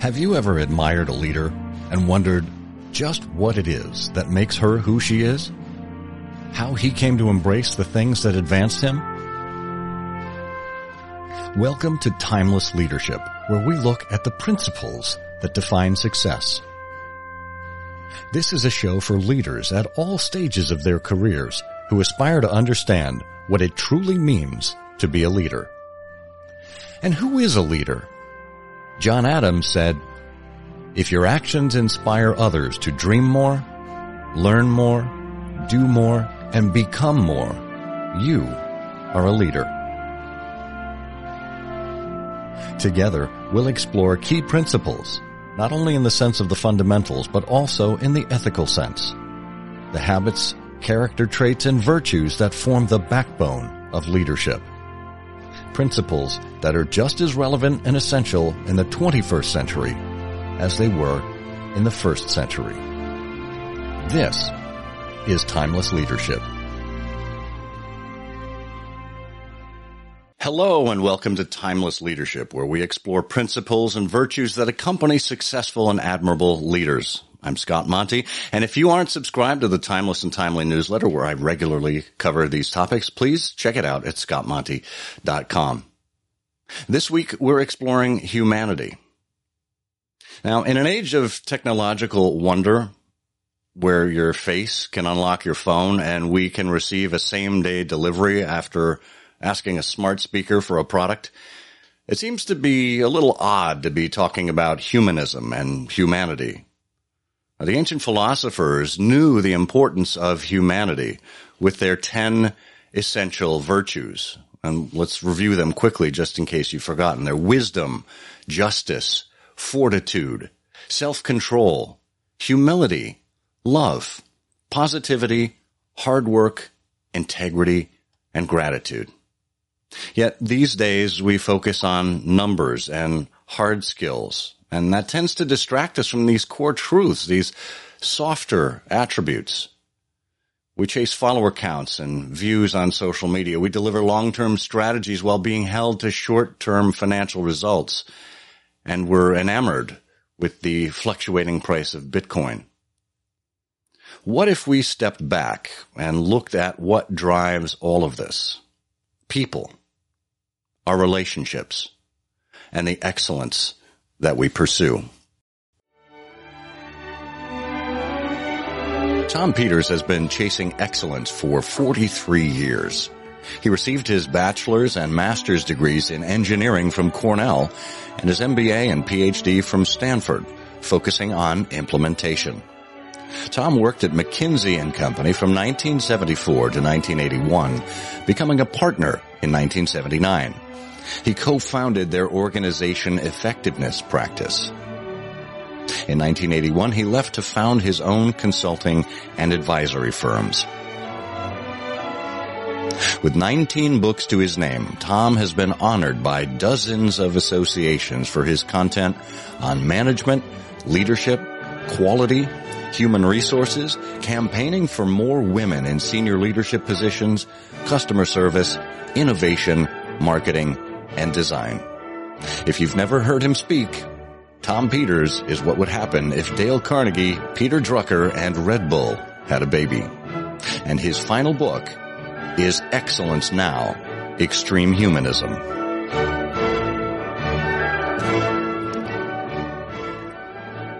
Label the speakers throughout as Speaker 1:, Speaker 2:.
Speaker 1: Have you ever admired a leader and wondered just what it is that makes her who she is? How he came to embrace the things that advanced him? Welcome to Timeless Leadership, where we look at the principles that define success. This is a show for leaders at all stages of their careers who aspire to understand what it truly means to be a leader. And who is a leader? John Adams said, if your actions inspire others to dream more, learn more, do more, and become more, you are a leader. Together, we'll explore key principles, not only in the sense of the fundamentals, but also in the ethical sense. The habits, character traits, and virtues that form the backbone of leadership. Principles that are just as relevant and essential in the 21st century as they were in the first century. This is Timeless Leadership. Hello and welcome to Timeless Leadership, where we explore principles and virtues that accompany successful and admirable leaders. I'm Scott Monty, and if you aren't subscribed to the Timeless and Timely newsletter where I regularly cover these topics, please check it out at scottmonty.com. This week we're exploring humanity. Now, in an age of technological wonder, where your face can unlock your phone and we can receive a same day delivery after asking a smart speaker for a product, it seems to be a little odd to be talking about humanism and humanity. The ancient philosophers knew the importance of humanity with their 10 essential virtues. And let's review them quickly just in case you've forgotten. They're wisdom, justice, fortitude, self-control, humility, love, positivity, hard work, integrity, and gratitude. Yet these days we focus on numbers and hard skills, and that tends to distract us from these core truths, these softer attributes. We chase follower counts and views on social media. We deliver long-term strategies while being held to short-term financial results and we're enamored with the fluctuating price of Bitcoin. What if we stepped back and looked at what drives all of this? People, our relationships, and the excellence that we pursue. Tom Peters has been chasing excellence for 43 years. He received his bachelor's and master's degrees in engineering from Cornell and his MBA and PhD from Stanford, focusing on implementation. Tom worked at McKinsey and Company from 1974 to 1981, becoming a partner in 1979. He co-founded their organization effectiveness practice. In 1981, he left to found his own consulting and advisory firms. With 19 books to his name, Tom has been honored by dozens of associations for his content on management, leadership, quality, human resources, campaigning for more women in senior leadership positions, customer service, innovation, marketing, and design. If you've never heard him speak, Tom Peters is what would happen if Dale Carnegie, Peter Drucker, and Red Bull had a baby. And his final book, is Excellence Now, Extreme Humanism.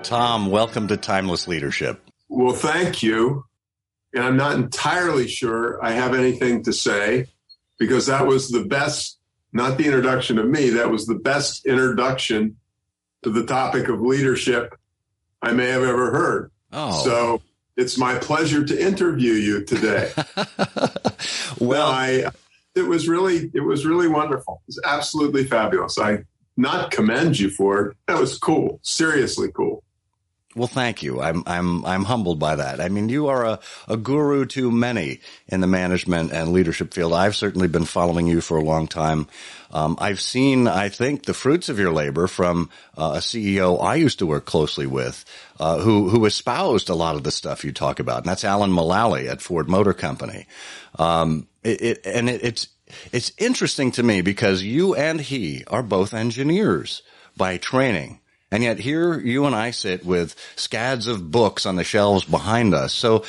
Speaker 1: Tom, welcome to Timeless Leadership.
Speaker 2: Well, thank you. And I'm not entirely sure I have anything to say because that was the best, not the introduction of me, that was the best introduction to the topic of leadership I may have ever heard. Oh. So it's my pleasure to interview you today. well, I, it was really, it was really wonderful. It was absolutely fabulous. I not commend you for it. That was cool. Seriously cool.
Speaker 1: Well, thank you. I'm I'm I'm humbled by that. I mean, you are a, a guru to many in the management and leadership field. I've certainly been following you for a long time. Um, I've seen, I think, the fruits of your labor from uh, a CEO I used to work closely with, uh, who who espoused a lot of the stuff you talk about, and that's Alan Mulally at Ford Motor Company. Um, it, it, and it, it's it's interesting to me because you and he are both engineers by training And yet here you and I sit with scads of books on the shelves behind us. So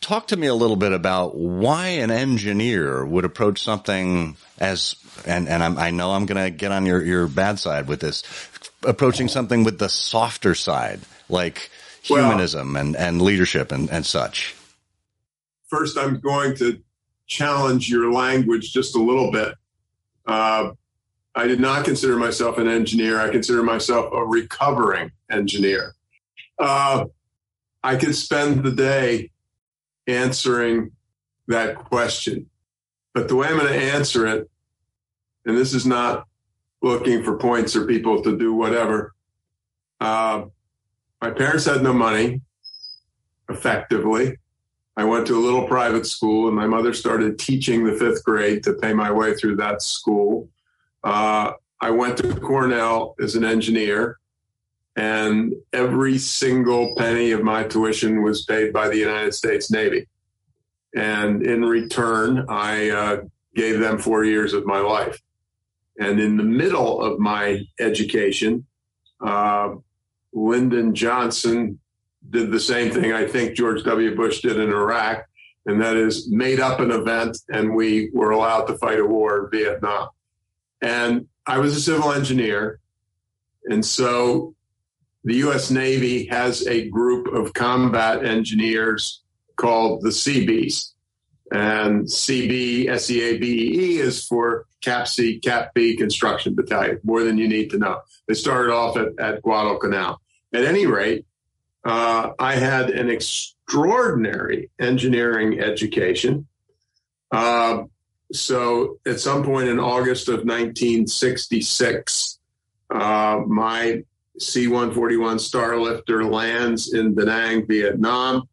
Speaker 1: talk to me a little bit about why an engineer would approach something as, and, and I'm, i know I'm going to get on your, your bad side with this, approaching something with the softer side, like humanism well, and, and leadership and, and such.
Speaker 2: First, I'm going to challenge your language just a little bit. Uh, I did not consider myself an engineer. I consider myself a recovering engineer. Uh, I could spend the day answering that question, but the way I'm going to answer it, and this is not looking for points or people to do whatever. Uh, my parents had no money, effectively. I went to a little private school, and my mother started teaching the fifth grade to pay my way through that school. Uh, I went to Cornell as an engineer, and every single penny of my tuition was paid by the United States Navy. And in return, I uh, gave them four years of my life. And in the middle of my education, uh, Lyndon Johnson did the same thing I think George W. Bush did in Iraq, and that is made up an event, and we were allowed to fight a war in Vietnam. And I was a civil engineer. And so the US Navy has a group of combat engineers called the Seabees. And CB, SEABEE is for Cap C, Cap B construction battalion, more than you need to know. They started off at, at Guadalcanal. At any rate, uh, I had an extraordinary engineering education. Uh, so at some point in August of 1966, uh, my C-141 Starlifter lands in Da Nang, Vietnam,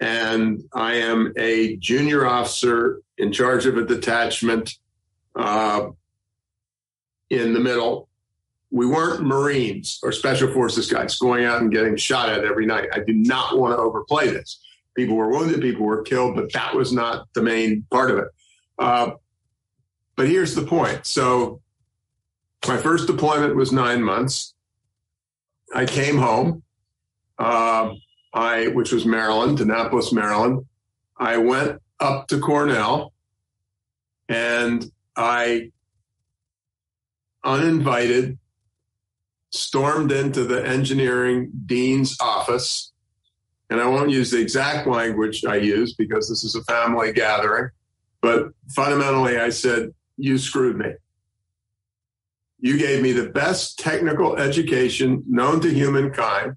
Speaker 2: and I am a junior officer in charge of a detachment uh, in the middle. We weren't Marines or Special Forces guys going out and getting shot at every night. I do not want to overplay this. People were wounded, people were killed, but that was not the main part of it. Uh, but here's the point. So my first deployment was nine months. I came home, uh, I which was Maryland, Annapolis, Maryland. I went up to Cornell, and I uninvited stormed into the engineering dean's office. And I won't use the exact language I used because this is a family gathering. But fundamentally, I said, You screwed me. You gave me the best technical education known to humankind.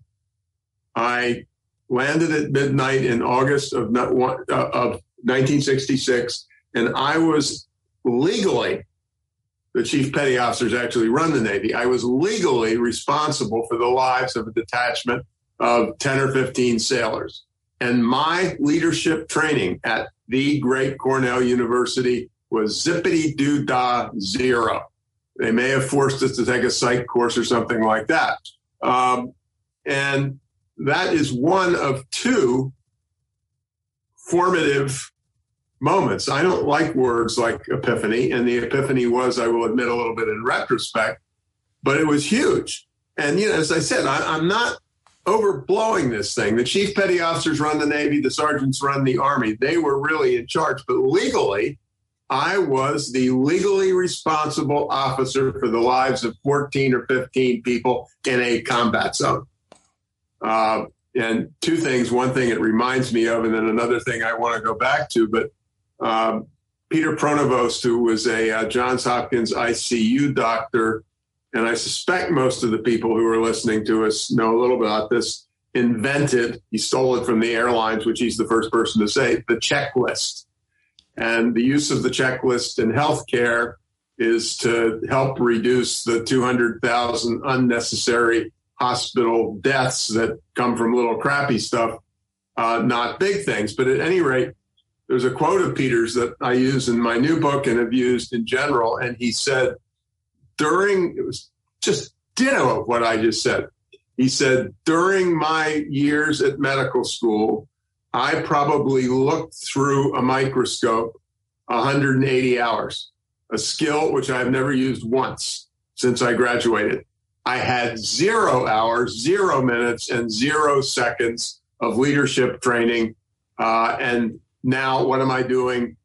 Speaker 2: I landed at midnight in August of, uh, of 1966, and I was legally the chief petty officers actually run the Navy. I was legally responsible for the lives of a detachment of 10 or 15 sailors. And my leadership training at the great Cornell University was zippity doo dah zero. They may have forced us to take a psych course or something like that. Um, and that is one of two formative moments. I don't like words like epiphany, and the epiphany was, I will admit, a little bit in retrospect, but it was huge. And, you know, as I said, I, am not overblowing this thing. The chief petty officers run the Navy, the sergeants run the Army. They were really in charge, but legally, I was the legally responsible officer for the lives of 14 or 15 people in a combat zone. Uh, and two things one thing it reminds me of, and then another thing I want to go back to. But um, Peter Pronovost, who was a uh, Johns Hopkins ICU doctor, and I suspect most of the people who are listening to us know a little bit about this, invented, he stole it from the airlines, which he's the first person to say, the checklist. And the use of the checklist in healthcare is to help reduce the 200,000 unnecessary hospital deaths that come from little crappy stuff, uh, not big things. But at any rate, there's a quote of Peter's that I use in my new book and have used in general. And he said, during, it was just ditto of what I just said. He said, during my years at medical school, I probably looked through a microscope 180 hours, a skill which I've never used once since I graduated. I had zero hours, zero minutes, and zero seconds of leadership training. Uh, and now, what am I doing?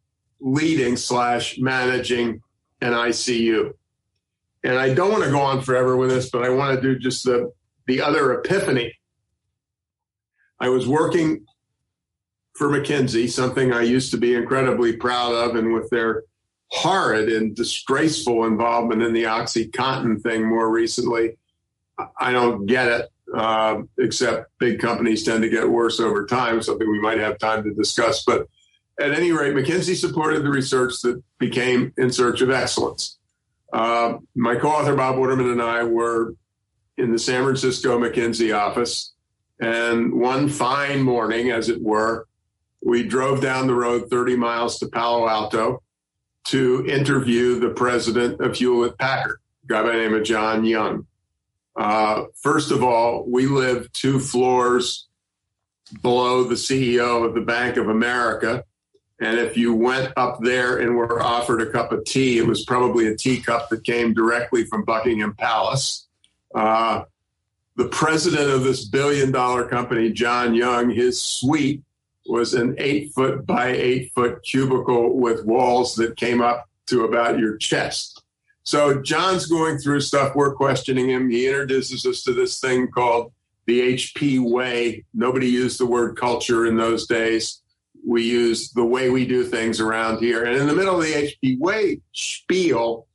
Speaker 2: Leading slash managing an ICU. And I don't want to go on forever with this, but I want to do just the the other epiphany. I was working for McKinsey, something I used to be incredibly proud of, and with their horrid and disgraceful involvement in the OxyContin thing more recently, I don't get it. Uh, except big companies tend to get worse over time, something we might have time to discuss. But at any rate, McKinsey supported the research that became In Search of Excellence. Uh, my co author, Bob Waterman, and I were in the San Francisco McKinsey office. And one fine morning, as it were, we drove down the road 30 miles to Palo Alto to interview the president of Hewlett Packard, a guy by the name of John Young. Uh, first of all, we live two floors below the CEO of the Bank of America. And if you went up there and were offered a cup of tea, it was probably a teacup that came directly from Buckingham Palace. Uh, the president of this billion dollar company, John Young, his suite was an eight foot by eight foot cubicle with walls that came up to about your chest. So John's going through stuff. We're questioning him. He introduces us to this thing called the HP way. Nobody used the word culture in those days. We use the way we do things around here. And in the middle of the HP way spiel,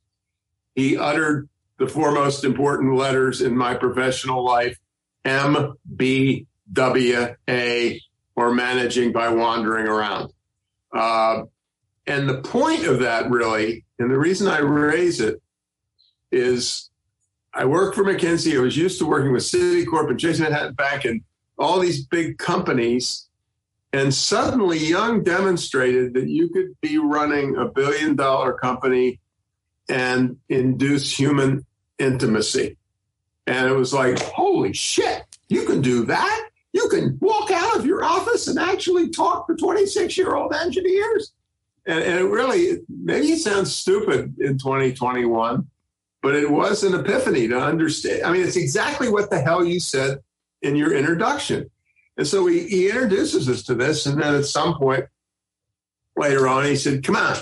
Speaker 2: he uttered the four most important letters in my professional life M, B, W, A, or managing by wandering around. Uh, and the point of that, really, and the reason I raise it is I worked for McKinsey. I was used to working with Citicorp and Chase Manhattan Bank and all these big companies. And suddenly, Young demonstrated that you could be running a billion dollar company and induce human intimacy. And it was like, holy shit, you can do that? You can walk out of your office and actually talk to 26 year old engineers. And, and, it really, maybe it sounds stupid in 2021, but it was an epiphany to understand. I mean, it's exactly what the hell you said in your introduction. And so he, he introduces us to this. And then at some point later on, he said, Come on.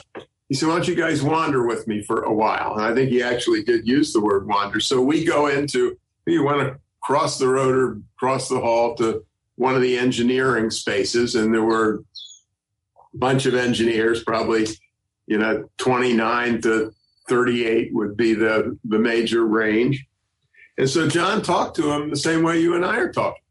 Speaker 2: He said, Why don't you guys wander with me for a while? And I think he actually did use the word wander. So we go into, you want to cross the road or cross the hall to one of the engineering spaces, and there were a bunch of engineers, probably you know 29 to 38 would be the the major range. And so John talked to him the same way you and I are talking.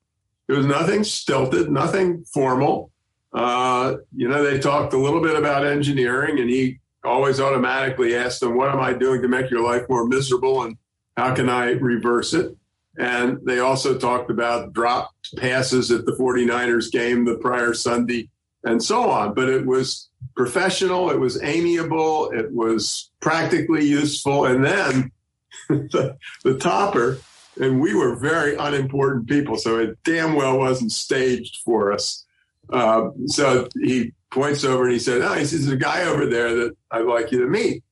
Speaker 2: There was nothing stilted, nothing formal. Uh, you know, they talked a little bit about engineering, and he always automatically asked them, "What am I doing to make your life more miserable, and how can I reverse it?" And they also talked about dropped passes at the 49ers game the prior Sunday and so on. But it was professional, it was amiable, it was practically useful. And then the, the topper, and we were very unimportant people, so it damn well wasn't staged for us. Uh, so he points over and he said, Oh, he says, there's a guy over there that I'd like you to meet.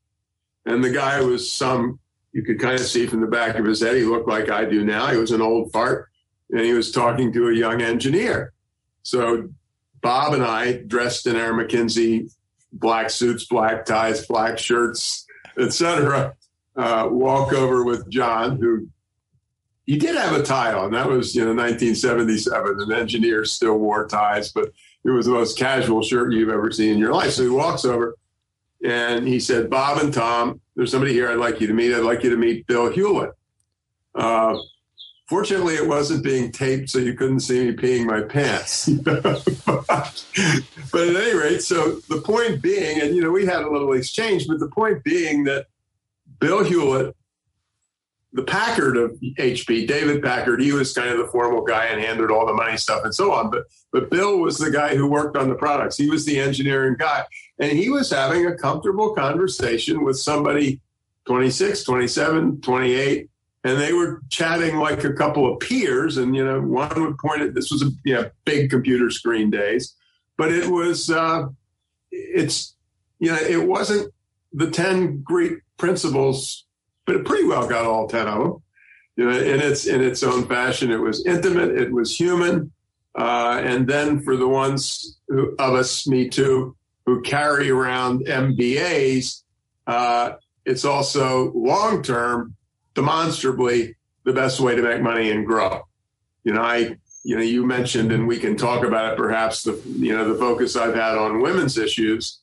Speaker 2: And the guy was some you could kind of see from the back of his head, he looked like I do now. He was an old fart and he was talking to a young engineer. So Bob and I, dressed in our McKinsey black suits, black ties, black shirts, etc., uh, walk over with John, who he did have a tie on. That was, you know, 1977, and engineers still wore ties, but it was the most casual shirt you've ever seen in your life. So he walks over and he said, Bob and Tom, there's somebody here I'd like you to meet. I'd like you to meet Bill Hewlett. Uh, fortunately, it wasn't being taped, so you couldn't see me peeing my pants. but at any rate, so the point being, and you know, we had a little exchange, but the point being that Bill Hewlett, the Packard of HP, David Packard, he was kind of the formal guy and handled all the money stuff and so on. But but Bill was the guy who worked on the products. He was the engineering guy. And he was having a comfortable conversation with somebody 26, 27, 28, and they were chatting like a couple of peers. And, you know, one would point at this was a you know, big computer screen days, but it was, uh, it's, you know, it wasn't the 10 great principles, but it pretty well got all 10 of them. You know, in its in its own fashion, it was intimate, it was human, uh, and then for the ones who, of us, me too, who carry around MBAs, uh, it's also long term, demonstrably the best way to make money and grow. You know, I you know you mentioned, and we can talk about it. Perhaps the you know the focus I've had on women's issues,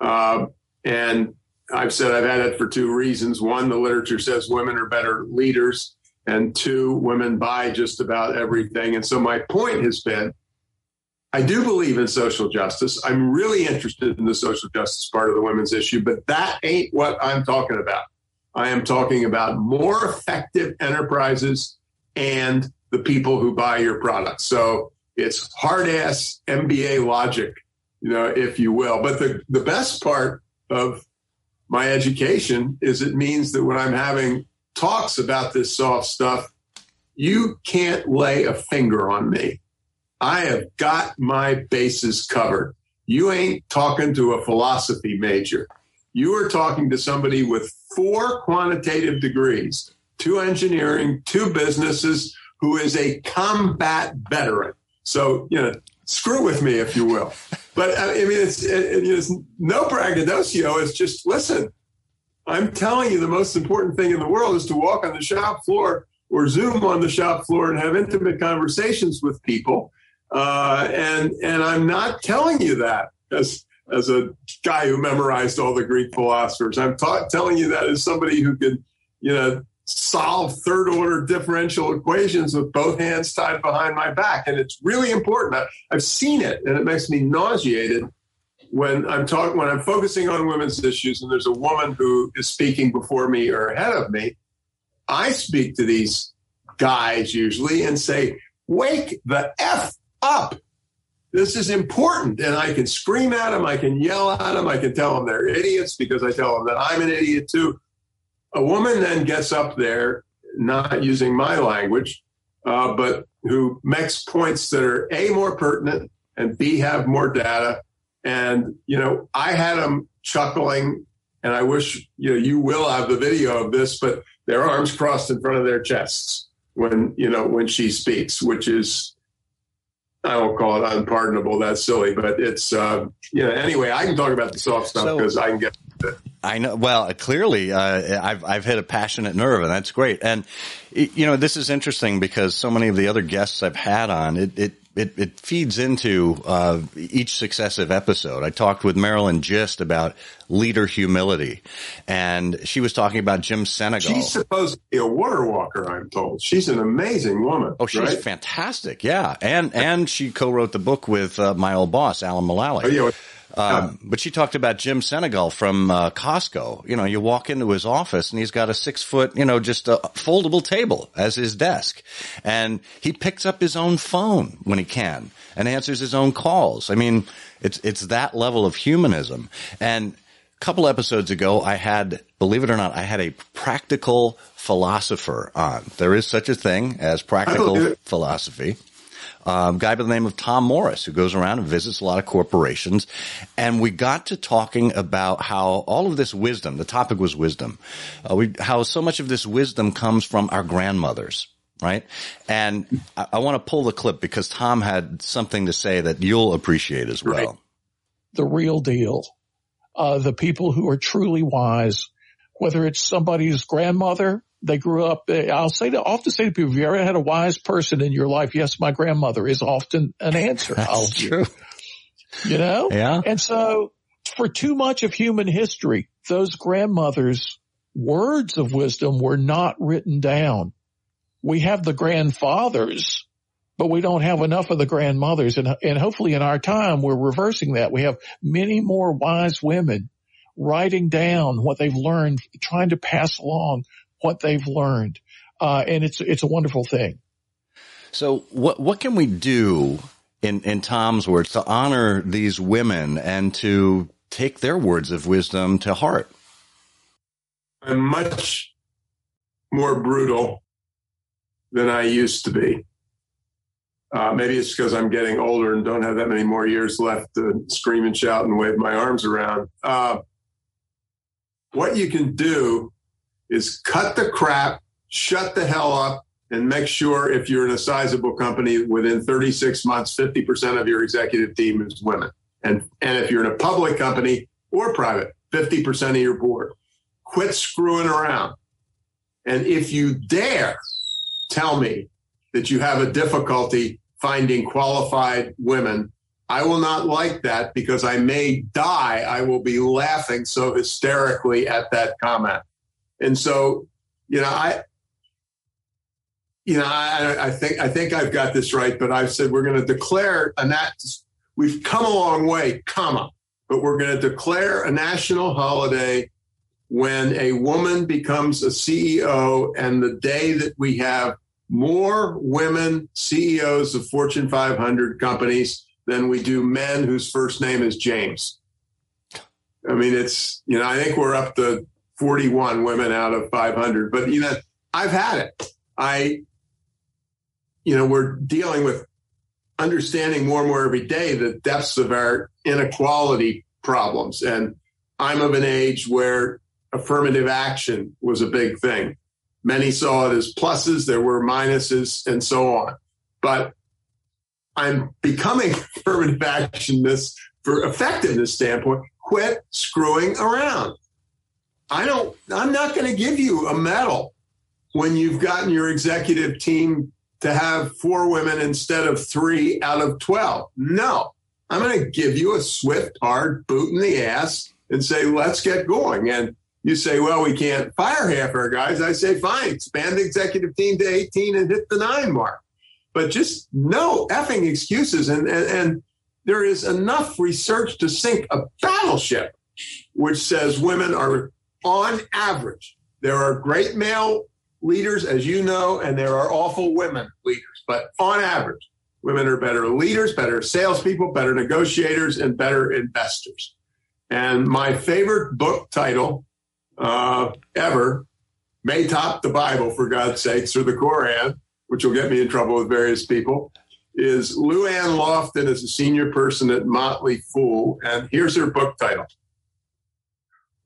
Speaker 2: uh, and I've said I've had it for two reasons. One, the literature says women are better leaders and two, women buy just about everything. And so my point has been I do believe in social justice. I'm really interested in the social justice part of the women's issue, but that ain't what I'm talking about. I am talking about more effective enterprises and the people who buy your products. So it's hard ass MBA logic, you know, if you will. But the, the best part of my education is it means that when I'm having talks about this soft stuff, you can't lay a finger on me. I have got my bases covered. You ain't talking to a philosophy major. You are talking to somebody with four quantitative degrees, two engineering, two businesses, who is a combat veteran. So, you know, screw with me, if you will. But I mean, it's, it, it's no braggadocio. It's just, listen, I'm telling you, the most important thing in the world is to walk on the shop floor or Zoom on the shop floor and have intimate conversations with people. Uh, and and I'm not telling you that as as a guy who memorized all the Greek philosophers. I'm ta- telling you that as somebody who can, you know, solve third order differential equations with both hands tied behind my back. And it's really important. I, I've seen it, and it makes me nauseated when I'm talking when I'm focusing on women's issues and there's a woman who is speaking before me or ahead of me, I speak to these guys usually and say, "Wake the f up! This is important." And I can scream at them, I can yell at them, I can tell them they're idiots because I tell them that I'm an idiot too. A woman then gets up there, not using my language, uh, but who makes points that are a more pertinent and b have more data and, you know, I had them chuckling, and I wish, you know, you will have the video of this, but their arms crossed in front of their chests when, you know, when she speaks, which is, I won't call it unpardonable. That's silly, but it's, uh, you know, anyway, I can talk about the soft stuff because so, I can get.
Speaker 1: I know. Well, clearly, uh, I've I've hit a passionate nerve, and that's great. And you know, this is interesting because so many of the other guests I've had on, it, it it, it feeds into uh, each successive episode. I talked with Marilyn Gist about leader humility, and she was talking about Jim Sinegal.
Speaker 2: She's supposed to be a water walker, I'm told. She's an amazing woman.
Speaker 1: Oh, she's
Speaker 2: right?
Speaker 1: fantastic. Yeah, and and she co-wrote the book with uh, my old boss, Alan Mulally. Oh, yeah. Um, but she talked about Jim Sinegal from uh, Costco. You know, you walk into his office and he's got a six foot, you know, just a foldable table as his desk. And he picks up his own phone when he can and answers his own calls. I mean, it's, it's that level of humanism. And a couple episodes ago, I had, believe it or not, I had a practical philosopher on. There is such a thing as practical philosophy um, guy by the name of Tom Morris, who goes around and visits a lot of corporations. And we got to talking about how all of this wisdom, the topic was wisdom, uh, we, how so much of this wisdom comes from our grandmothers. Right. And I, I want to pull the clip because Tom had something to say that you'll appreciate as well.
Speaker 3: The real deal. Uh, the people who are truly wise, whether it's somebody's grandmother they grew up. I'll say to often say to people, "Have you ever had a wise person in your life?" Yes, my grandmother is often an answer.
Speaker 1: That's true.
Speaker 3: You know,
Speaker 1: yeah.
Speaker 3: And so, for too much of human history, those grandmothers' words of wisdom were not written down. We have the grandfathers, but we don't have enough of the grandmothers, and and hopefully in our time we're reversing that. We have many more wise women writing down what they've learned, trying to pass along what they've learned. Uh, and it's, it's a wonderful thing.
Speaker 1: So what, what can we do in, in Tom's words to honor these women and to take their words of wisdom to heart?
Speaker 2: I'm much more brutal than I used to be. Uh, maybe it's because I'm getting older and don't have that many more years left to scream and shout and wave my arms around. Uh, what you can do is cut the crap, shut the hell up and make sure if you're in a sizable company within 36 months, 50% of your executive team is women. And, and if you're in a public company or private, 50% of your board. Quit screwing around. And if you dare tell me that you have a difficulty finding qualified women, I will not like that because I may die. I will be laughing so hysterically at that comment. And so, you know, I, you know, I, I think I think I've got this right, but I've said we're going to declare a nat. We've come a long way, comma, but we're going to declare a national holiday when a woman becomes a CEO, and the day that we have more women CEOs of Fortune 500 companies than we do men whose first name is James. I mean, it's you know, I think we're up to 41 women out of 500, but you know, I've had it. I you know, we're dealing with understanding more and more every day the depths of our inequality problems. And I'm of an age where affirmative action was a big thing. Many saw it as pluses, there were minuses, and so on. But I'm becoming affirmative action this for effectiveness standpoint. Quit screwing around. I don't, I'm not going to give you a medal when you've gotten your executive team to have four women instead of three out of 12. No, I'm going to give you a swift, hard boot in the ass and say, let's get going. And you say, well, we can't fire half our guys. I say, fine, expand the executive team to 18 and hit the nine mark. But just no effing excuses. And, and, and there is enough research to sink a battleship, which says women are on average. There are great male leaders, as you know, and there are awful women leaders. But on average, women are better leaders, better salespeople, better negotiators, and better investors. And my favorite book title uh, ever may top the Bible, for God's sakes, or the Koran, which will get me in trouble with various people, is Lou Ann Lofton is a senior person at Motley Fool. And here's her book title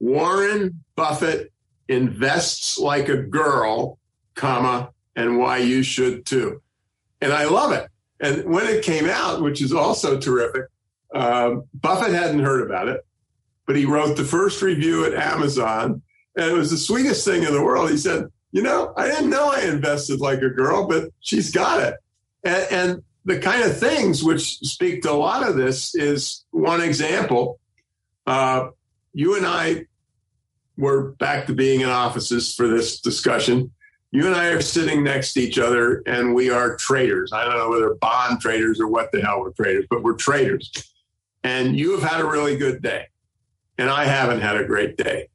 Speaker 2: Warren Buffett invests like a girl, comma, and why you should too. And I love it. And when it came out, which is also terrific, um, Buffett hadn't heard about it, but he wrote the first review at Amazon. And it was the sweetest thing in the world. He said, You know, I didn't know I invested like a girl, but she's got it. And, and the kind of things which speak to a lot of this is one example. Uh, you and I we're back to being in offices for this discussion. You and I are sitting next to each other and we are traders. I don't know whether bond traders or what the hell we're traders, but we're traders. And you have had a really good day. And I haven't had a great day.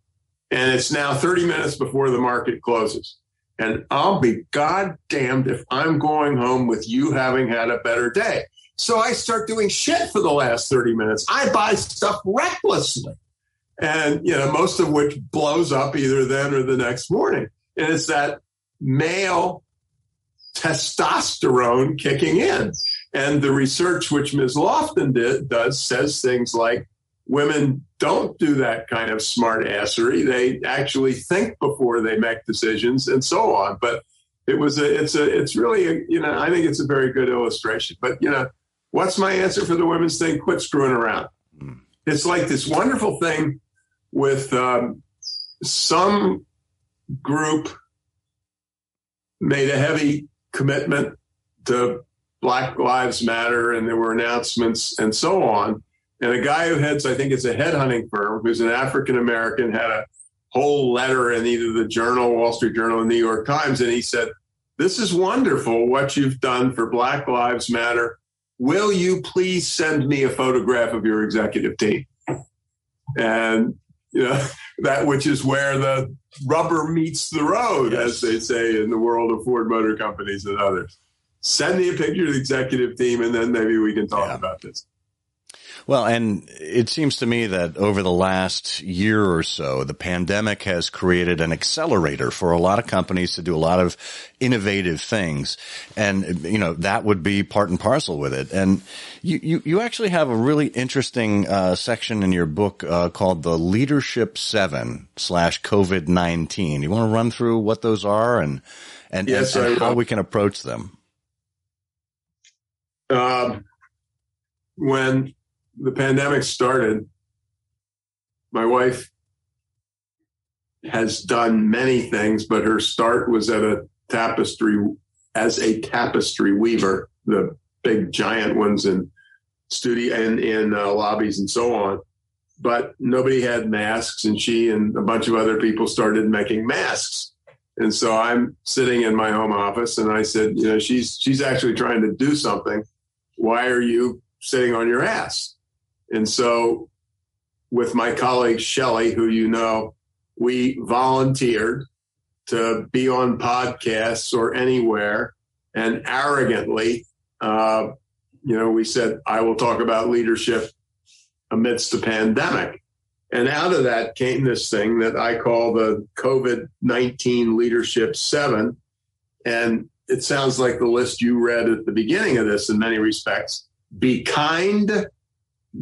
Speaker 2: And it's now 30 minutes before the market closes. And I'll be goddamned if I'm going home with you having had a better day. So I start doing shit for the last 30 minutes. I buy stuff recklessly and you know most of which blows up either then or the next morning and it's that male testosterone kicking in. And the research which ms. Lofton did, does says things like women don't do that kind of smart assery. They actually think before they make decisions and so on. But it was a it's a it's really a, you know i think it's a very good illustration. But you know what's my answer for the women's thing? Quit screwing around. Hmm. it's like this wonderful thing with um, some group made a heavy commitment to Black Lives Matter, and there were announcements and so on. And a guy who heads, I think it's a headhunting firm, who's an African American, had a whole letter in either the Journal, Wall Street Journal, or New York Times, and he said, "This is wonderful what you've done for Black Lives Matter. Will you please send me a photograph of your executive team?" And you know, that which is where the rubber meets the road, yes. as they say in the world of Ford Motor Companies and others. Send me a picture of the executive team, and then maybe we can talk yeah. about this.
Speaker 1: Well, and it seems to me that over the last year or so, the pandemic has created an accelerator for a lot of companies to do a lot of innovative things. And, you know, that would be part and parcel with it. And you, you, you actually have a really interesting, uh, section in your book, uh, called the Leadership Seven slash COVID-19. You want to run through what those are and, and,
Speaker 2: Yes,
Speaker 1: and, and how we can approach them?
Speaker 2: Um, when the pandemic started, my wife has done many things, but her start was at a tapestry as a tapestry weaver, the big giant ones in studio and in uh, lobbies and so on. But nobody had masks, and she and a bunch of other people started making masks. And so I'm sitting in my home office, and I said, you know, she's she's actually trying to do something. Why are you sitting on your ass? And so, with my colleague Shelley, who you know, we volunteered to be on podcasts or anywhere, and arrogantly, uh, you know, we said, "I will talk about leadership amidst the pandemic." And out of that came this thing that I call the COVID 19 Leadership Seven. And it sounds like the list you read at the beginning of this in many respects. Be kind,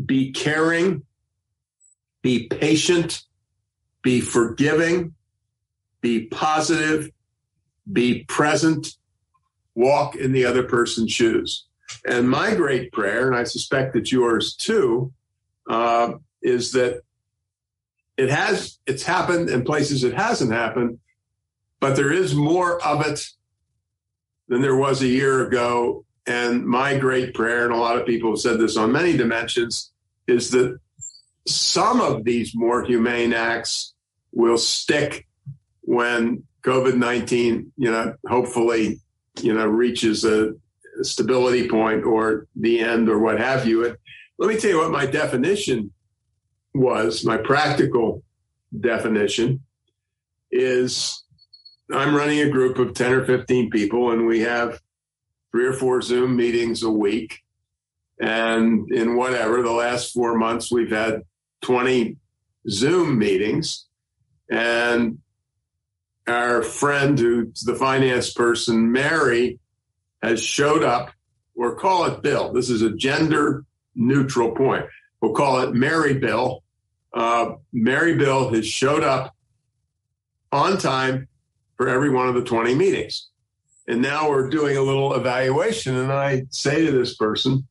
Speaker 2: be caring, be patient, be forgiving, be positive, be present, walk in the other person's shoes. And my great prayer, and I suspect that yours too, uh, is that it has it's happened in places it hasn't happened but there is more of it than there was a year ago and my great prayer and a lot of people have said this on many dimensions is that some of these more humane acts will stick when covid-19 you know hopefully you know reaches a stability point or the end or what have you. And let me tell you what my definition was my practical definition is I'm running a group of 10 or 15 people and we have three or four Zoom meetings a week. And in whatever, the last four months, we've had 20 Zoom meetings. And our friend, who's the finance person, Mary, has showed up, or call it Bill. This is a gender neutral point. We'll call it Mary Bill uh, Mary Bill has showed up on time for every one of the 20 meetings. And now we're doing a little evaluation. And I say to this person,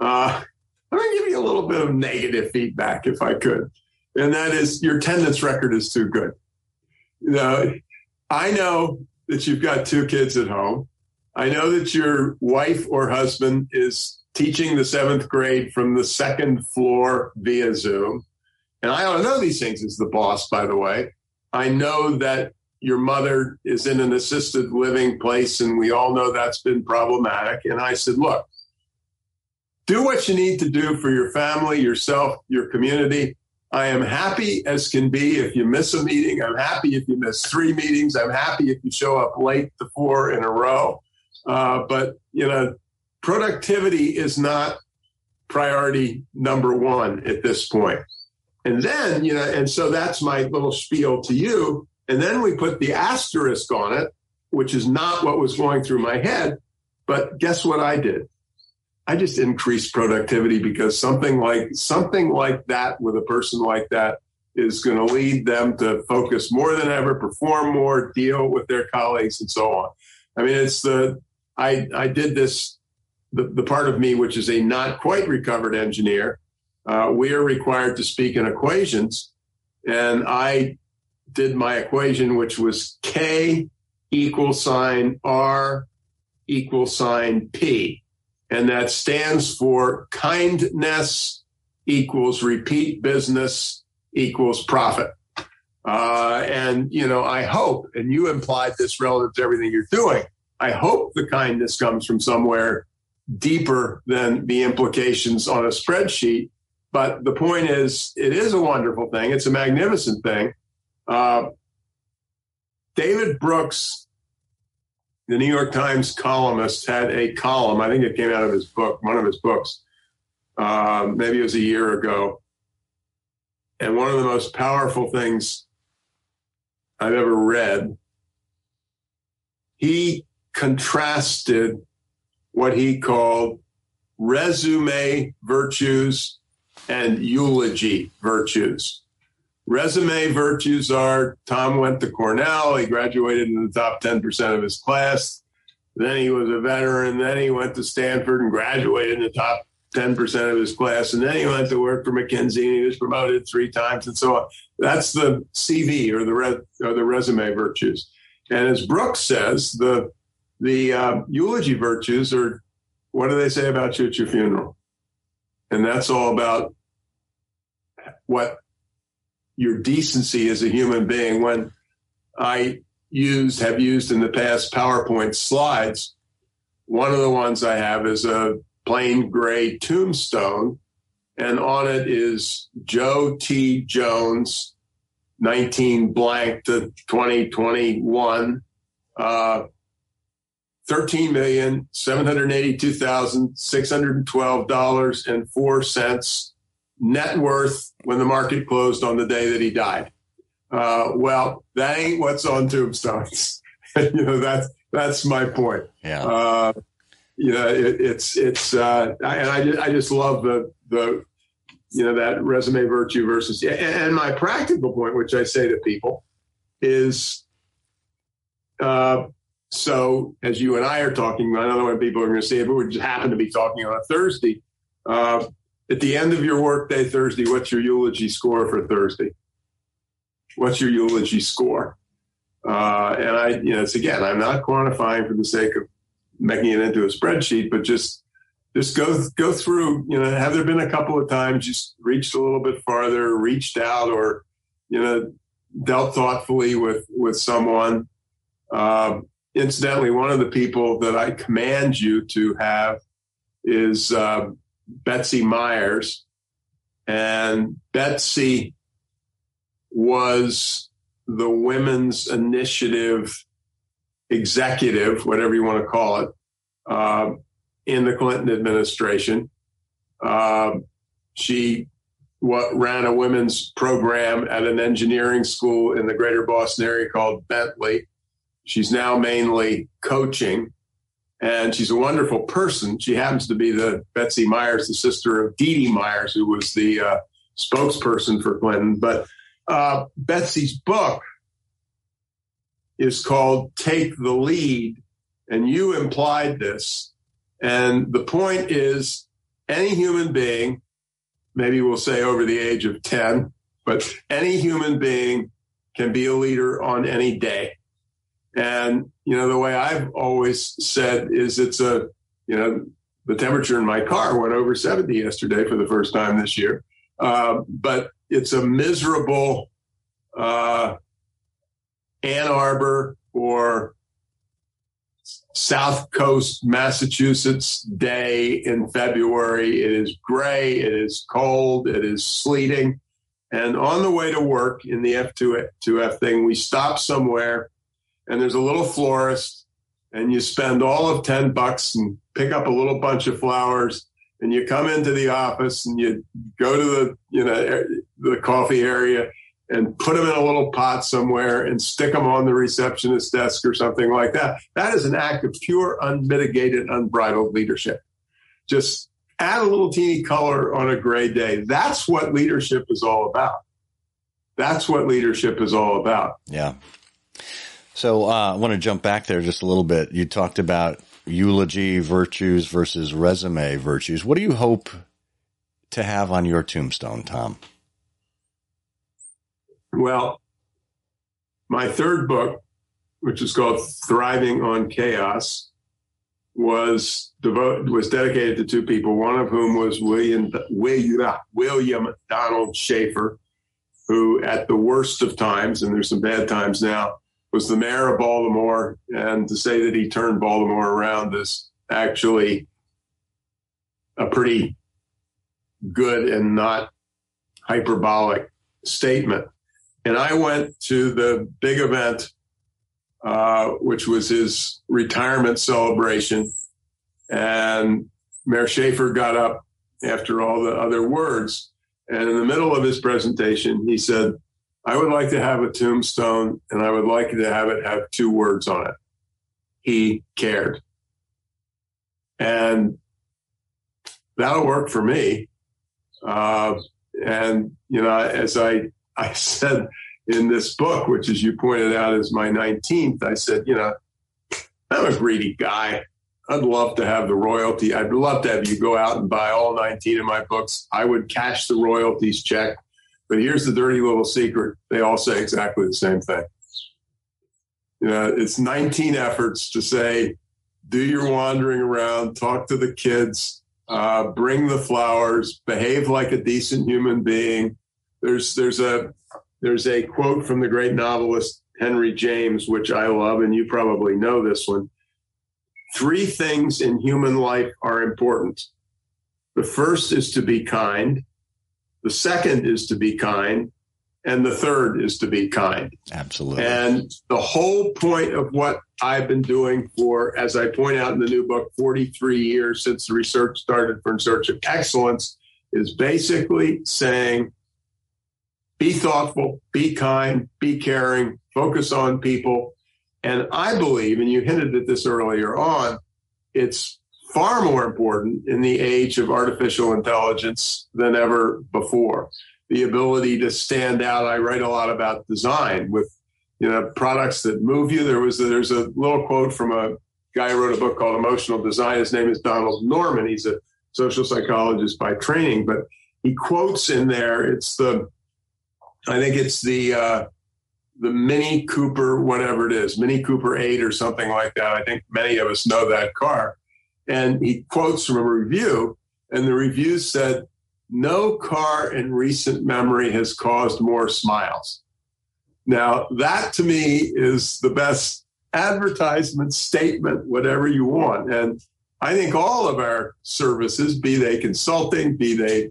Speaker 2: uh, I'm going to give you a little bit of negative feedback if I could. And that is your attendance record is too good. You know, I know that you've got two kids at home. I know that your wife or husband is teaching the seventh grade from the second floor via Zoom. And I don't know these things as the boss, by the way. I know that your mother is in an assisted living place, and we all know that's been problematic. And I said, look, do what you need to do for your family, yourself, your community. I am happy as can be if you miss a meeting. I'm happy if you miss three meetings. I'm happy if you show up late to four in a row. Uh, but, you know, productivity is not priority number one at this point. And then, you know, and so that's my little spiel to you. And then we put the asterisk on it, which is not what was going through my head. But guess what I did? I just increased productivity because something like something like that with a person like that is going to lead them to focus more than ever, perform more, deal with their colleagues, and so on. I mean, it's the I I did this the, the part of me which is a not quite recovered engineer uh, we are required to speak in equations. And I did my equation, which was K equal sign R equal sign P. And that stands for kindness equals repeat business equals profit. Uh, and, you know, I hope, and you implied this relative to everything you're doing, I hope the kindness comes from somewhere deeper than the implications on a spreadsheet but the point is, it is a wonderful thing. It's a magnificent thing. Uh, David Brooks, the New York Times columnist, had a column. I think it came out of his book, one of his books, Uh, maybe it was a year ago. And one of the most powerful things I've ever read, he contrasted what he called resume virtues and eulogy virtues. Resume virtues are Tom went to Cornell, he graduated in the top 10% of his class. Then he was a veteran. Then he went to Stanford and graduated in the top 10% of his class. And then he went to work for McKinsey and he was promoted three times and so on. That's the CV or the, re- or the resume virtues. And as Brooks says, the, the uh, eulogy virtues are what do they say about you at your funeral? And that's all about what your decency as a human being. When I used, have used in the past PowerPoint slides, one of the ones I have is a plain gray tombstone, and on it is Joe T. Jones, 19 blank to 2021. Uh, and four cents net worth when the market closed on the day that he died. Uh, well, that ain't what's on tombstones. you know that's that's my point.
Speaker 1: Yeah.
Speaker 2: Uh, you know, it, it's it's uh, and I I just love the the you know that resume virtue versus and my practical point, which I say to people, is uh, so, as you and I are talking, I don't know when people are going to see it, but we just happen to be talking on a Thursday. Uh, at the end of your workday Thursday, what's your eulogy score for Thursday? What's your eulogy score? Uh, and I, you know, it's again, I'm not quantifying for the sake of making it into a spreadsheet, but just just go go through. You know, have there been a couple of times you reached a little bit farther, reached out, or you know, dealt thoughtfully with with someone? Uh, incidentally, one of the people that I command you to have is uh, Betsy Myers. And Betsy was the Women's Initiative executive, whatever you want to call it, uh, in the Clinton administration. Uh, she what, ran a women's program at an engineering school in the greater Boston area called Bentley. She's now mainly coaching, and she's a wonderful person. She happens to be the Betsy Myers, the sister of Dee Dee Myers, who was the uh, spokesperson for Clinton. But uh, Betsy's book is called Take the Lead, and you implied this. And the point is, any human being, maybe we'll say over the age of 10, but any human being can be a leader on any day. And, you know, the way I've always said is it's a, you know, the temperature in my car went over 70 yesterday for the first time this year. Uh, but it's a miserable uh, Ann Arbor or South Coast, Massachusetts day in February. It is gray, it is cold, it is sleeting. And on the way to work in the F2F thing, we stop somewhere and there's a little florist and you spend all of 10 bucks and pick up a little bunch of flowers and you come into the office and you go to the you know the coffee area and put them in a little pot somewhere and stick them on the receptionist desk or something like that. That is an act of pure unmitigated unbridled leadership. Just add a little teeny color on a gray day. That's what leadership is all about. That's what leadership is all about.
Speaker 1: Yeah so uh, I want to jump back there just a little bit. You talked about eulogy virtues versus resume virtues. What do you hope to have on your tombstone, Tom?
Speaker 2: Well, my third book, which is called Thriving on Chaos, was devoted was dedicated to two people. One of whom was William William, William Donald Schaefer, who at the worst of times, and there's some bad times now, was the mayor of Baltimore, and to say that he turned Baltimore around is actually a pretty good and not hyperbolic statement. And I went to the big event, uh, which was his retirement celebration, and Mayor Schaefer got up after all the other words. And in the middle of his presentation, he said, I would like to have a tombstone and I would like to have it have two words on it. He cared. And that'll work for me. Uh, and, you know, as I, I said in this book, which as you pointed out is my 19th, I said, you know, I'm a greedy guy. I'd love to have the royalty. I'd love to have you go out and buy all 19 of my books. I would cash the royalties check. But here's the dirty little secret. They all say exactly the same thing. You know, it's 19 efforts to say, do your wandering around, talk to the kids, uh, bring the flowers, behave like a decent human being. There's there's a there's a quote from the great novelist Henry James, which I love, and you probably know this one. Three things in human life are important. The first is to be kind. The second is to be kind. And the third is to be kind.
Speaker 1: Absolutely.
Speaker 2: And the whole point of what I've been doing for, as I point out in the new book, 43 years since the research started for In Search of Excellence, is basically saying be thoughtful, be kind, be caring, focus on people. And I believe, and you hinted at this earlier on, it's far more important in the age of artificial intelligence than ever before. The ability to stand out. I write a lot about design with you know products that move you. There was there's a little quote from a guy who wrote a book called Emotional Design. His name is Donald Norman. He's a social psychologist by training, but he quotes in there. It's the I think it's the uh, the Mini Cooper, whatever it is, Mini Cooper 8 or something like that. I think many of us know that car. And he quotes from a review, and the review said, No car in recent memory has caused more smiles. Now, that to me is the best advertisement statement, whatever you want. And I think all of our services, be they consulting, be they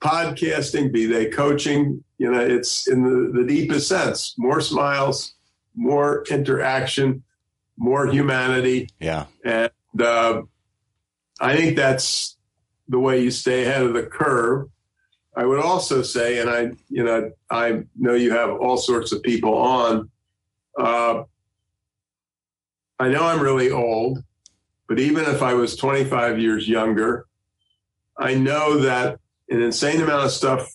Speaker 2: podcasting, be they coaching, you know, it's in the, the deepest sense more smiles, more interaction, more humanity.
Speaker 1: Yeah.
Speaker 2: And uh, I think that's the way you stay ahead of the curve. I would also say, and I, you know, I know you have all sorts of people on. Uh, I know I'm really old, but even if I was 25 years younger, I know that an insane amount of stuff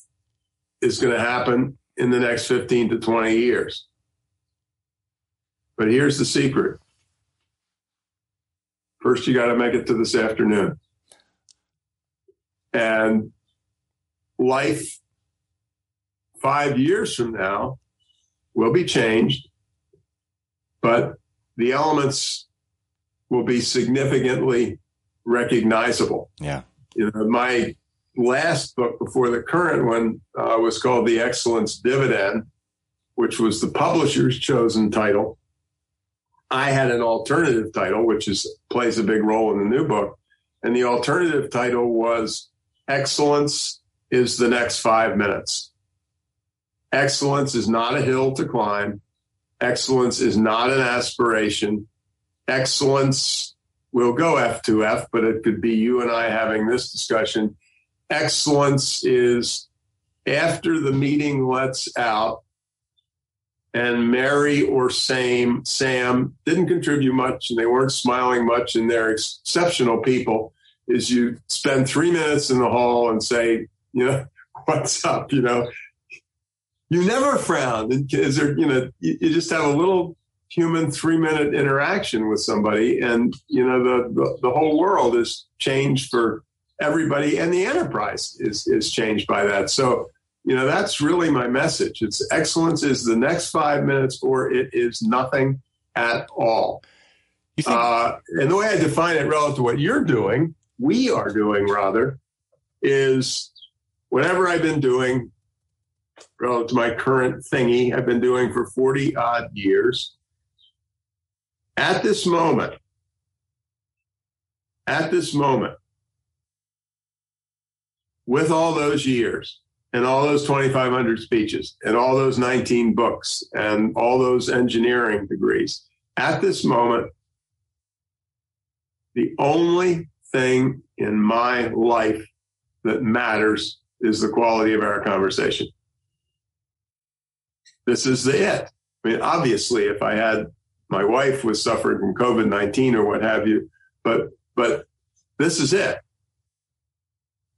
Speaker 2: is going to happen in the next 15 to 20 years. But here's the secret. First, you got to make it to this afternoon. And life five years from now will be changed, but the elements will be significantly recognizable.
Speaker 1: Yeah.
Speaker 2: You know, my last book before the current one uh, was called The Excellence Dividend, which was the publisher's chosen title. I had an alternative title, which is plays a big role in the new book. And the alternative title was Excellence is the next five minutes. Excellence is not a hill to climb. Excellence is not an aspiration. Excellence will go F to F, but it could be you and I having this discussion excellence is after the meeting lets out and Mary or Sam, Sam didn't contribute much and they weren't smiling much and they're exceptional people, is you spend three minutes in the hall and say, you know, what's up? You know, you never frown. Is there, you know, you just have a little human three minute interaction with somebody and, you know, the, the, the whole world is changed for everybody and the enterprise is is changed by that. So, you know, that's really my message. It's excellence is the next five minutes or it is nothing at all. Think- uh, and the way I define it relative to what you're doing, we are doing rather, is whatever I've been doing relative to my current thingy I've been doing for 40 odd years. At this moment, at this moment, with all those years and all those 2,500 speeches and all those 19 books and all those engineering degrees, at this moment, the only thing in my life that matters is the quality of our conversation. This is the it. I mean, obviously, if I had my wife was suffering from COVID 19 or what have you, but, but this is it.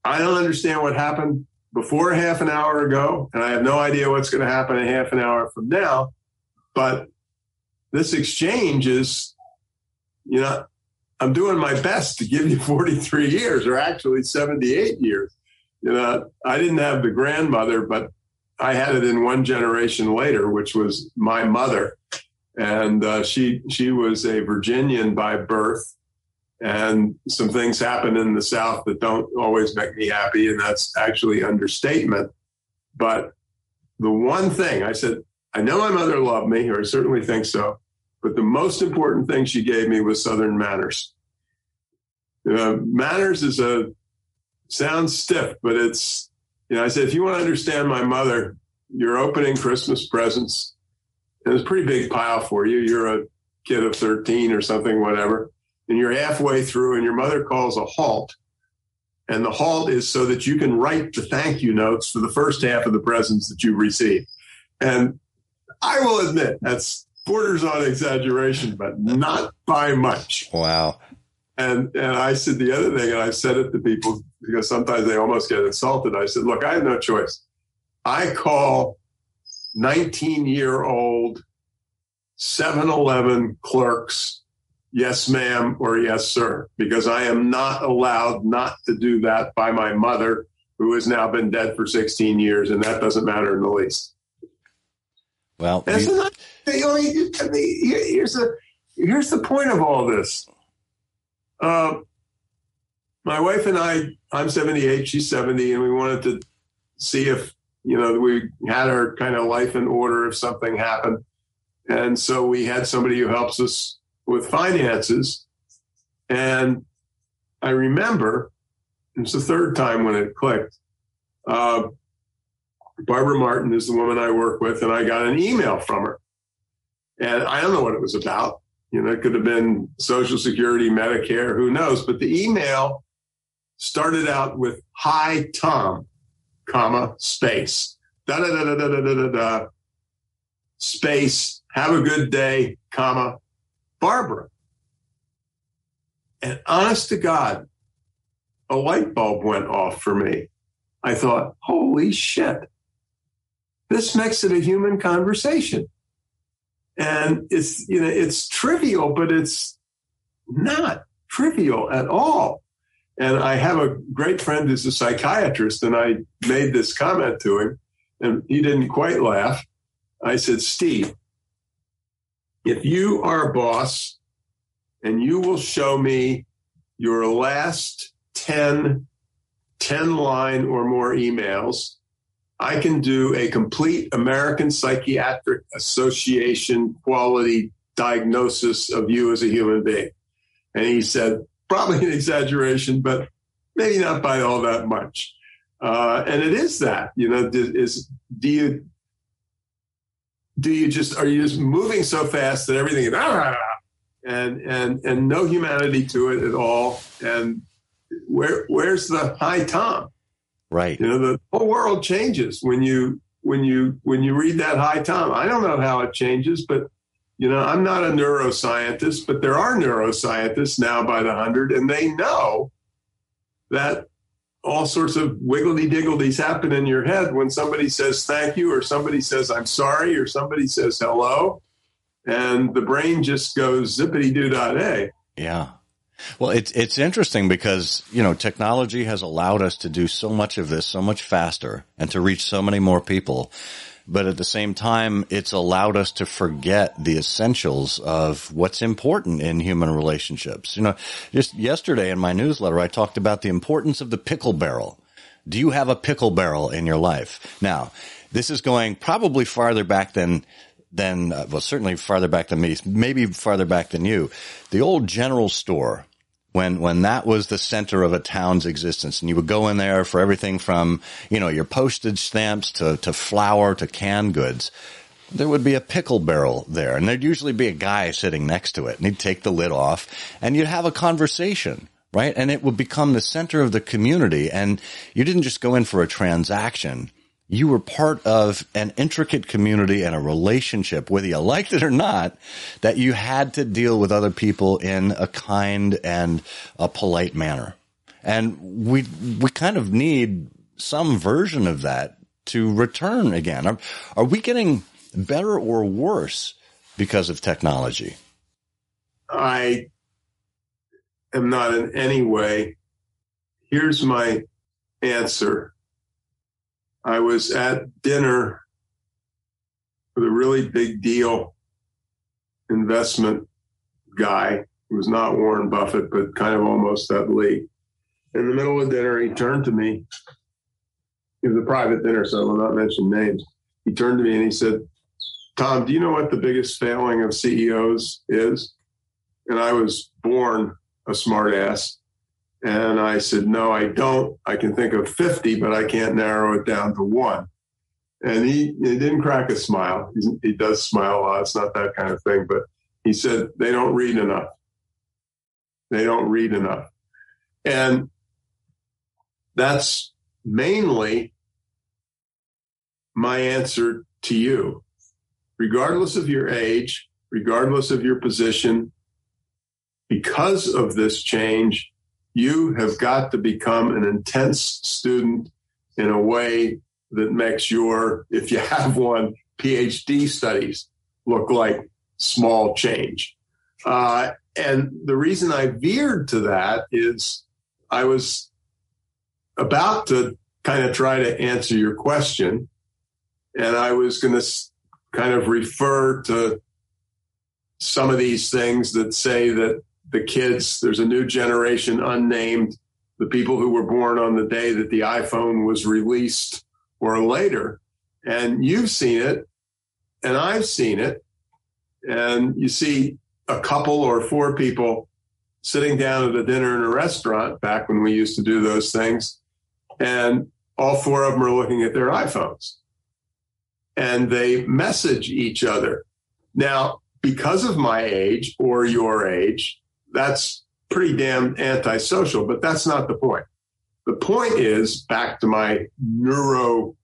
Speaker 2: I don't understand what happened before half an hour ago, and I have no idea what's going to happen a half an hour from now. But this exchange is, you know, I'm doing my best to give you 43 years, or actually 78 years. You know, I didn't have the grandmother, but I had it in one generation later, which was my mother, and uh, she she was a Virginian by birth, and some things happen in the South that don't always make me happy, and that's actually understatement. But the one thing I said, I know my mother loved me, or I certainly think so, but the most important thing she gave me was Southern manners. Uh, manners is a sounds stiff, but it's you know I said if you want to understand my mother, you're opening Christmas presents, and it's a pretty big pile for you. You're a kid of 13 or something, whatever and you're halfway through and your mother calls a halt. And the halt is so that you can write the thank you notes for the first half of the presents that you receive. And I will admit that's borders on exaggeration, but not by much.
Speaker 1: Wow.
Speaker 2: And and I said the other thing, and I've said it to people because sometimes they almost get insulted. I said, look, I have no choice. I call 19 year old 7 Eleven clerks yes, ma'am, or yes, sir, because I am not allowed not to do that by my mother, who has now been dead for 16 years, and that doesn't matter in the least.
Speaker 1: Well,
Speaker 2: you, not, the only, here's the here's the point of all this. Uh, my wife and I, I'm 78, she's 70, and we wanted to see if you know we had our kind of life in order if something happened, and so we had somebody who helps us with finances. And I remember, it's the third time when it clicked. Uh, Barbara Martin is the woman I work with, and I got an email from her. And I don't know what it was about. You know, it could have been Social Security, Medicare, who knows? But the email started out with Hi Tom, comma, space. Da da da da da da da da space. Have a good day, comma, Barbara. And honest to God, a light bulb went off for me. I thought, holy shit, this makes it a human conversation. And it's, you know, it's trivial, but it's not trivial at all. And I have a great friend who's a psychiatrist, and I made this comment to him, and he didn't quite laugh. I said, Steve, if you are a boss and you will show me your last 10, 10 line or more emails, I can do a complete American Psychiatric Association quality diagnosis of you as a human being. And he said, probably an exaggeration, but maybe not by all that much. Uh, and it is that, you know, is, do you, do you just are you just moving so fast that everything is ah, and and and no humanity to it at all? And where where's the hi tom
Speaker 1: right.
Speaker 2: You know the whole world changes when you when you when you read that hi tom i don't know how it changes but you know i'm not a neuroscientist but there are neuroscientists now by the hundred and they know that all sorts of wiggledy diggledies happen in your head when somebody says thank you or somebody says I'm sorry or somebody says hello. And the brain just goes zippity doo dah day.
Speaker 1: Yeah. Well, it's it's interesting because you know technology has allowed us to do so much of this so much faster and to reach so many more people. But at the same time, it's allowed us to forget the essentials of what's important in human relationships. You know, just yesterday in my newsletter, I talked about the importance of the pickle barrel. Do you have a pickle barrel in your life? Now, this is going probably farther back than than uh, well certainly farther back than me maybe farther back than you the old general store when when that was the center of a town's existence and you would go in there for everything from you know your postage stamps to to flour to canned goods there would be a pickle barrel there and there'd usually be a guy sitting next to it and he'd take the lid off and you'd have a conversation right? And it would become the center of the community. And you didn't just go in for a transaction. You were part of an intricate community and a relationship, whether you liked it or not, that you had to deal with other people in a kind and a polite manner. And we, we kind of need some version of that to return again. Are, are we getting better or worse because of technology?
Speaker 2: I am not in any way. Here's my answer. I was at dinner with a really big deal investment guy who was not Warren Buffett, but kind of almost that league. In the middle of dinner, he turned to me. It was a private dinner, so I will not mention names. He turned to me and he said, Tom, do you know what the biggest failing of CEOs is? And I was born a smartass. And I said, No, I don't. I can think of 50, but I can't narrow it down to one. And he, he didn't crack a smile. He does smile a lot. It's not that kind of thing. But he said, They don't read enough. They don't read enough. And that's mainly my answer to you. Regardless of your age, regardless of your position, because of this change, you have got to become an intense student in a way that makes your, if you have one, PhD studies look like small change. Uh, and the reason I veered to that is I was about to kind of try to answer your question, and I was going to kind of refer to some of these things that say that the kids, there's a new generation unnamed, the people who were born on the day that the iPhone was released or later. And you've seen it, and I've seen it. And you see a couple or four people sitting down at a dinner in a restaurant back when we used to do those things. And all four of them are looking at their iPhones and they message each other. Now, because of my age or your age, that's pretty damn antisocial, but that's not the point. The point is back to my neurobiological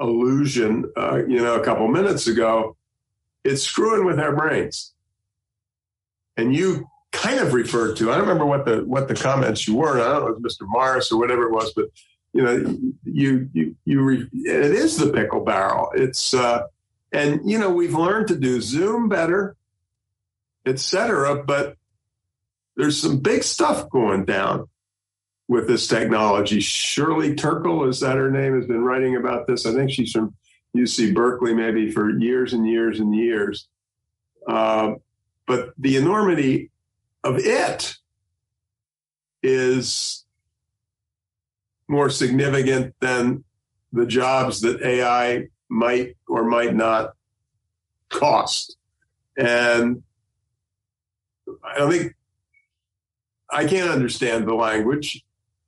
Speaker 2: illusion, uh, you know, a couple minutes ago. It's screwing with our brains. And you kind of referred to, I don't remember what the what the comments you were. I don't know if it was Mr. Morris or whatever it was, but you know, you you you re, it is the pickle barrel. It's uh, and you know we've learned to do Zoom better etc. But there's some big stuff going down with this technology. Shirley Turkle, is that her name, has been writing about this. I think she's from UC Berkeley, maybe for years and years and years. Uh, but the enormity of it is more significant than the jobs that AI might or might not cost. And I think I can't understand the language,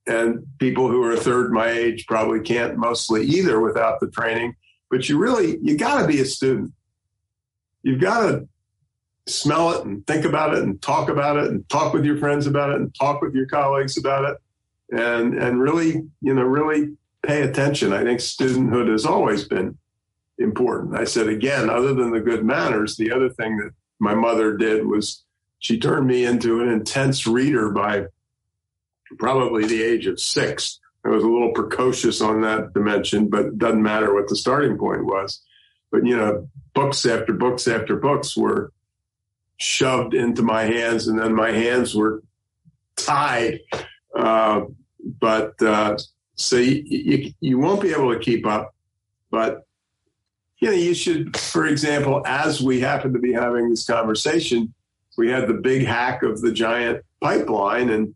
Speaker 2: and people who are a third my age probably can't mostly either without the training. But you really you got to be a student. You've got to smell it and think about it and talk about it and talk with your friends about it and talk with your colleagues about it and and really you know really pay attention. I think studenthood has always been important. I said again, other than the good manners, the other thing that my mother did was she turned me into an intense reader by probably the age of six. I was a little precocious on that dimension, but it doesn't matter what the starting point was. But, you know, books after books after books were shoved into my hands, and then my hands were tied. Uh, but uh, so you, you, you won't be able to keep up. But, you know, you should, for example, as we happen to be having this conversation, we had the big hack of the giant pipeline and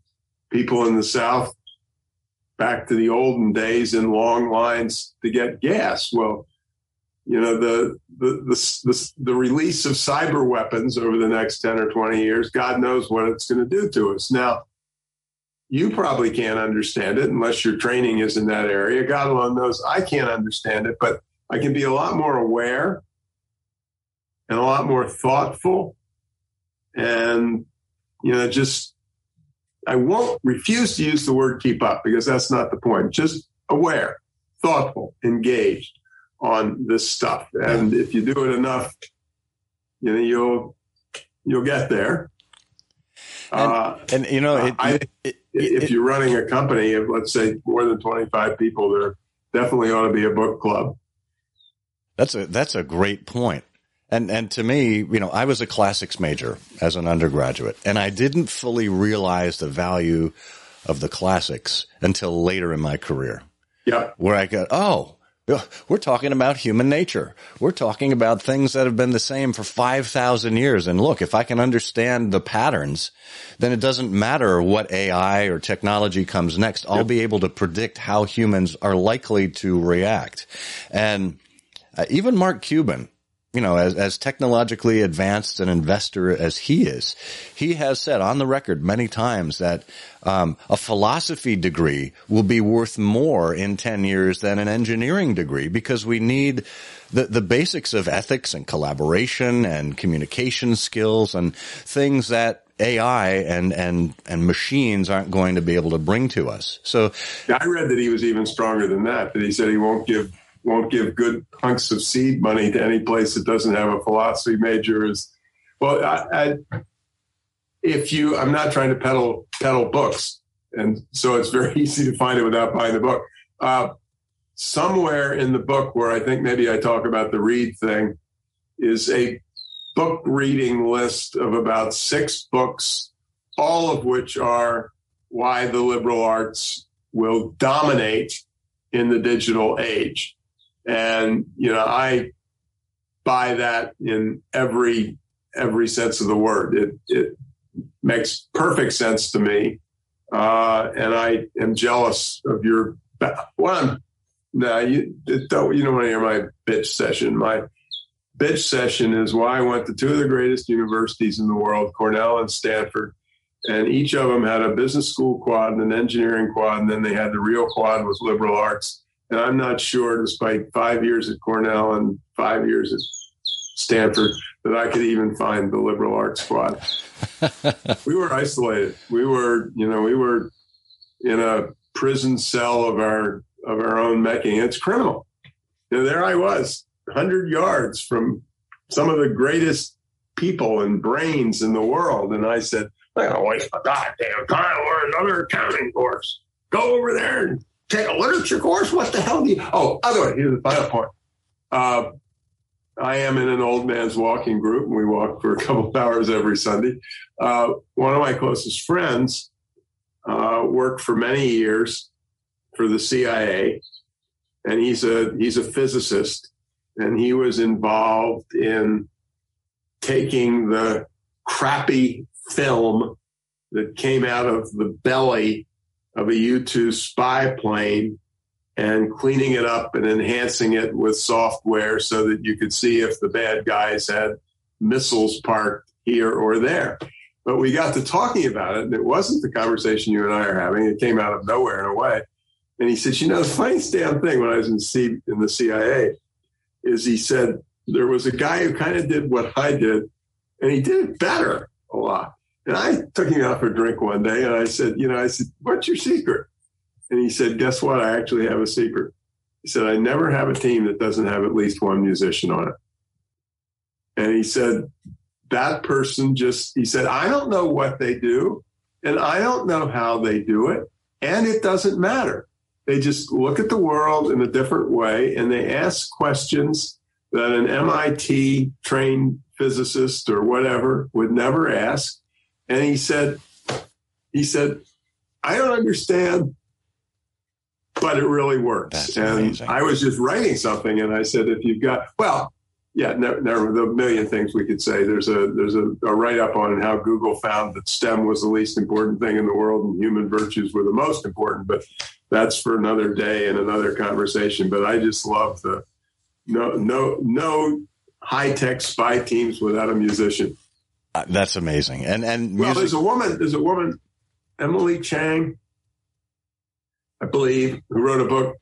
Speaker 2: people in the South back to the olden days in long lines to get gas. Well, you know, the, the, the, the, the release of cyber weapons over the next 10 or 20 years, God knows what it's going to do to us. Now, you probably can't understand it unless your training is in that area. God alone knows I can't understand it, but I can be a lot more aware and a lot more thoughtful and you know just I won't refuse to use the word keep up because that's not the point. Just aware, thoughtful, engaged on this stuff. And if you do it enough, you know, you'll you'll get there.
Speaker 1: And, uh, and you know, it,
Speaker 2: I, it, if you're running a company of let's say more than 25 people, there definitely ought to be a book club.
Speaker 1: That's a that's a great point. And and to me, you know, I was a classics major as an undergraduate, and I didn't fully realize the value of the classics until later in my career.
Speaker 2: Yeah.
Speaker 1: Where I go, oh, we're talking about human nature. We're talking about things that have been the same for 5,000 years. And look, if I can understand the patterns, then it doesn't matter what AI or technology comes next. I'll yep. be able to predict how humans are likely to react. And uh, even Mark Cuban, you know, as, as technologically advanced an investor as he is, he has said on the record many times that um, a philosophy degree will be worth more in 10 years than an engineering degree because we need the, the basics of ethics and collaboration and communication skills and things that AI and, and, and machines aren't going to be able to bring to us. So
Speaker 2: I read that he was even stronger than that, that he said he won't give won't give good hunks of seed money to any place that doesn't have a philosophy major. Is well, I, I, if you, I'm not trying to peddle peddle books, and so it's very easy to find it without buying the book. Uh, somewhere in the book, where I think maybe I talk about the read thing, is a book reading list of about six books, all of which are why the liberal arts will dominate in the digital age. And, you know, I buy that in every, every sense of the word. It, it makes perfect sense to me. Uh, and I am jealous of your, one, no, you don't, you don't want to hear my bitch session. My bitch session is why I went to two of the greatest universities in the world, Cornell and Stanford. And each of them had a business school quad and an engineering quad, and then they had the real quad with liberal arts. And I'm not sure, despite five years at Cornell and five years at Stanford, that I could even find the liberal arts squad. we were isolated. We were, you know, we were in a prison cell of our of our own making. It's criminal. And there I was, 100 yards from some of the greatest people and brains in the world. And I said, I gotta waste my goddamn time learning another accounting course. Go over there and take a literature course? What the hell do you? Oh, other way. Here's the final point. Uh, I am in an old man's walking group, and we walk for a couple of hours every Sunday. Uh, one of my closest friends uh, worked for many years for the CIA, and he's a he's a physicist, and he was involved in taking the crappy film that came out of the belly of a U 2 spy plane and cleaning it up and enhancing it with software so that you could see if the bad guys had missiles parked here or there. But we got to talking about it, and it wasn't the conversation you and I are having. It came out of nowhere in a way. And he said, You know, the funniest damn thing when I was in, C- in the CIA is he said, there was a guy who kind of did what I did, and he did it better a lot. And I took him out for a drink one day and I said, you know, I said, what's your secret? And he said, guess what? I actually have a secret. He said, I never have a team that doesn't have at least one musician on it. And he said, that person just, he said, I don't know what they do and I don't know how they do it. And it doesn't matter. They just look at the world in a different way and they ask questions that an MIT trained physicist or whatever would never ask and he said, he said, I don't understand, but it really works.
Speaker 1: That's
Speaker 2: and
Speaker 1: amazing.
Speaker 2: I was just writing something, and I said, if you've got, well, yeah, never, never the million things we could say. There's a there's a, a write up on how Google found that STEM was the least important thing in the world, and human virtues were the most important. But that's for another day and another conversation. But I just love the no no no high tech spy teams without a musician.
Speaker 1: Uh, that's amazing. And and
Speaker 2: well, there's a woman. There's a woman, Emily Chang, I believe, who wrote a book.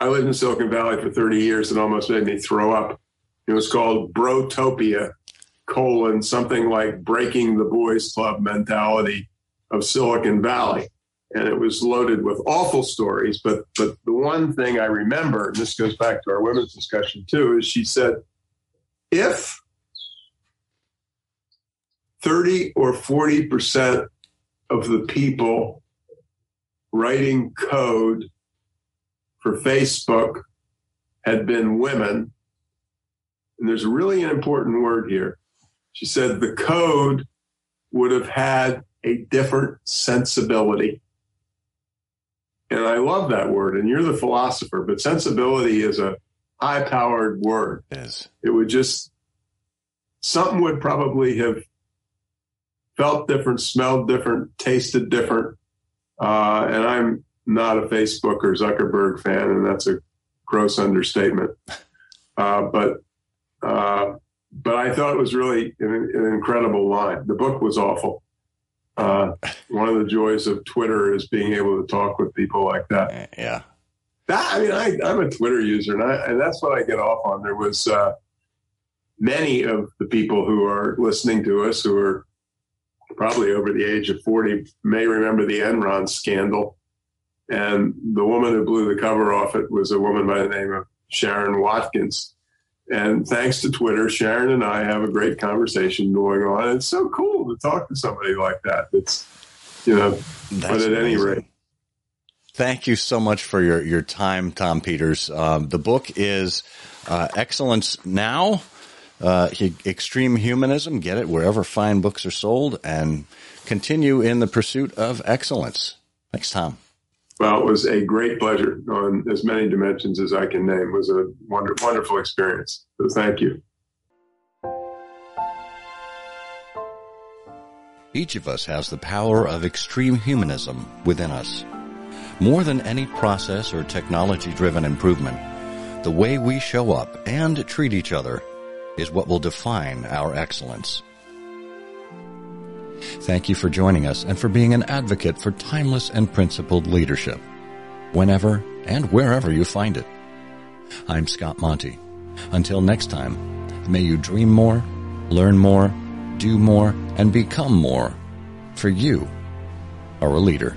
Speaker 2: I lived in Silicon Valley for 30 years. and almost made me throw up. It was called Brotopia, colon something like breaking the boys club mentality of Silicon Valley. And it was loaded with awful stories. But, but the one thing I remember, and this goes back to our women's discussion too, is she said, if 30 or 40% of the people writing code for Facebook had been women, and there's really an important word here. She said the code would have had a different sensibility. And I love that word. And you're the philosopher, but sensibility is a high powered word.
Speaker 1: Is.
Speaker 2: It would just, something would probably have felt different, smelled different, tasted different. Uh, and I'm not a Facebook or Zuckerberg fan, and that's a gross understatement. Uh, but uh, but I thought it was really an, an incredible line. The book was awful. Uh, one of the joys of Twitter is being able to talk with people like that.
Speaker 1: Yeah.
Speaker 2: That, I mean, I, I'm a Twitter user, and, I, and that's what I get off on. There was uh, many of the people who are listening to us who are probably over the age of 40 may remember the Enron scandal. And the woman who blew the cover off it was a woman by the name of Sherron Watkins. And thanks to Twitter, Sherron and I have a great conversation going on. It's so cool to talk to somebody like that. It's, you know,
Speaker 1: That's
Speaker 2: but at any rate,
Speaker 1: Thank you so much for your, your time, Tom Peters. Um, the book is uh, Excellence Now, uh, Extreme Humanism. Get it wherever fine books are sold and continue in the pursuit of excellence. Thanks, Tom.
Speaker 2: well, it was a great pleasure on as many dimensions as I can name. It was a wonder, wonderful experience. So thank you.
Speaker 1: Each of us has the power of extreme humanism within us. More than any process or technology driven improvement, the way we show up and treat each other is what will define our excellence. Thank you for joining us and for being an advocate for timeless and principled leadership, whenever and wherever you find it. I'm Scott Monty. Until next time, may you dream more, learn more, do more, and become more, for you are a leader.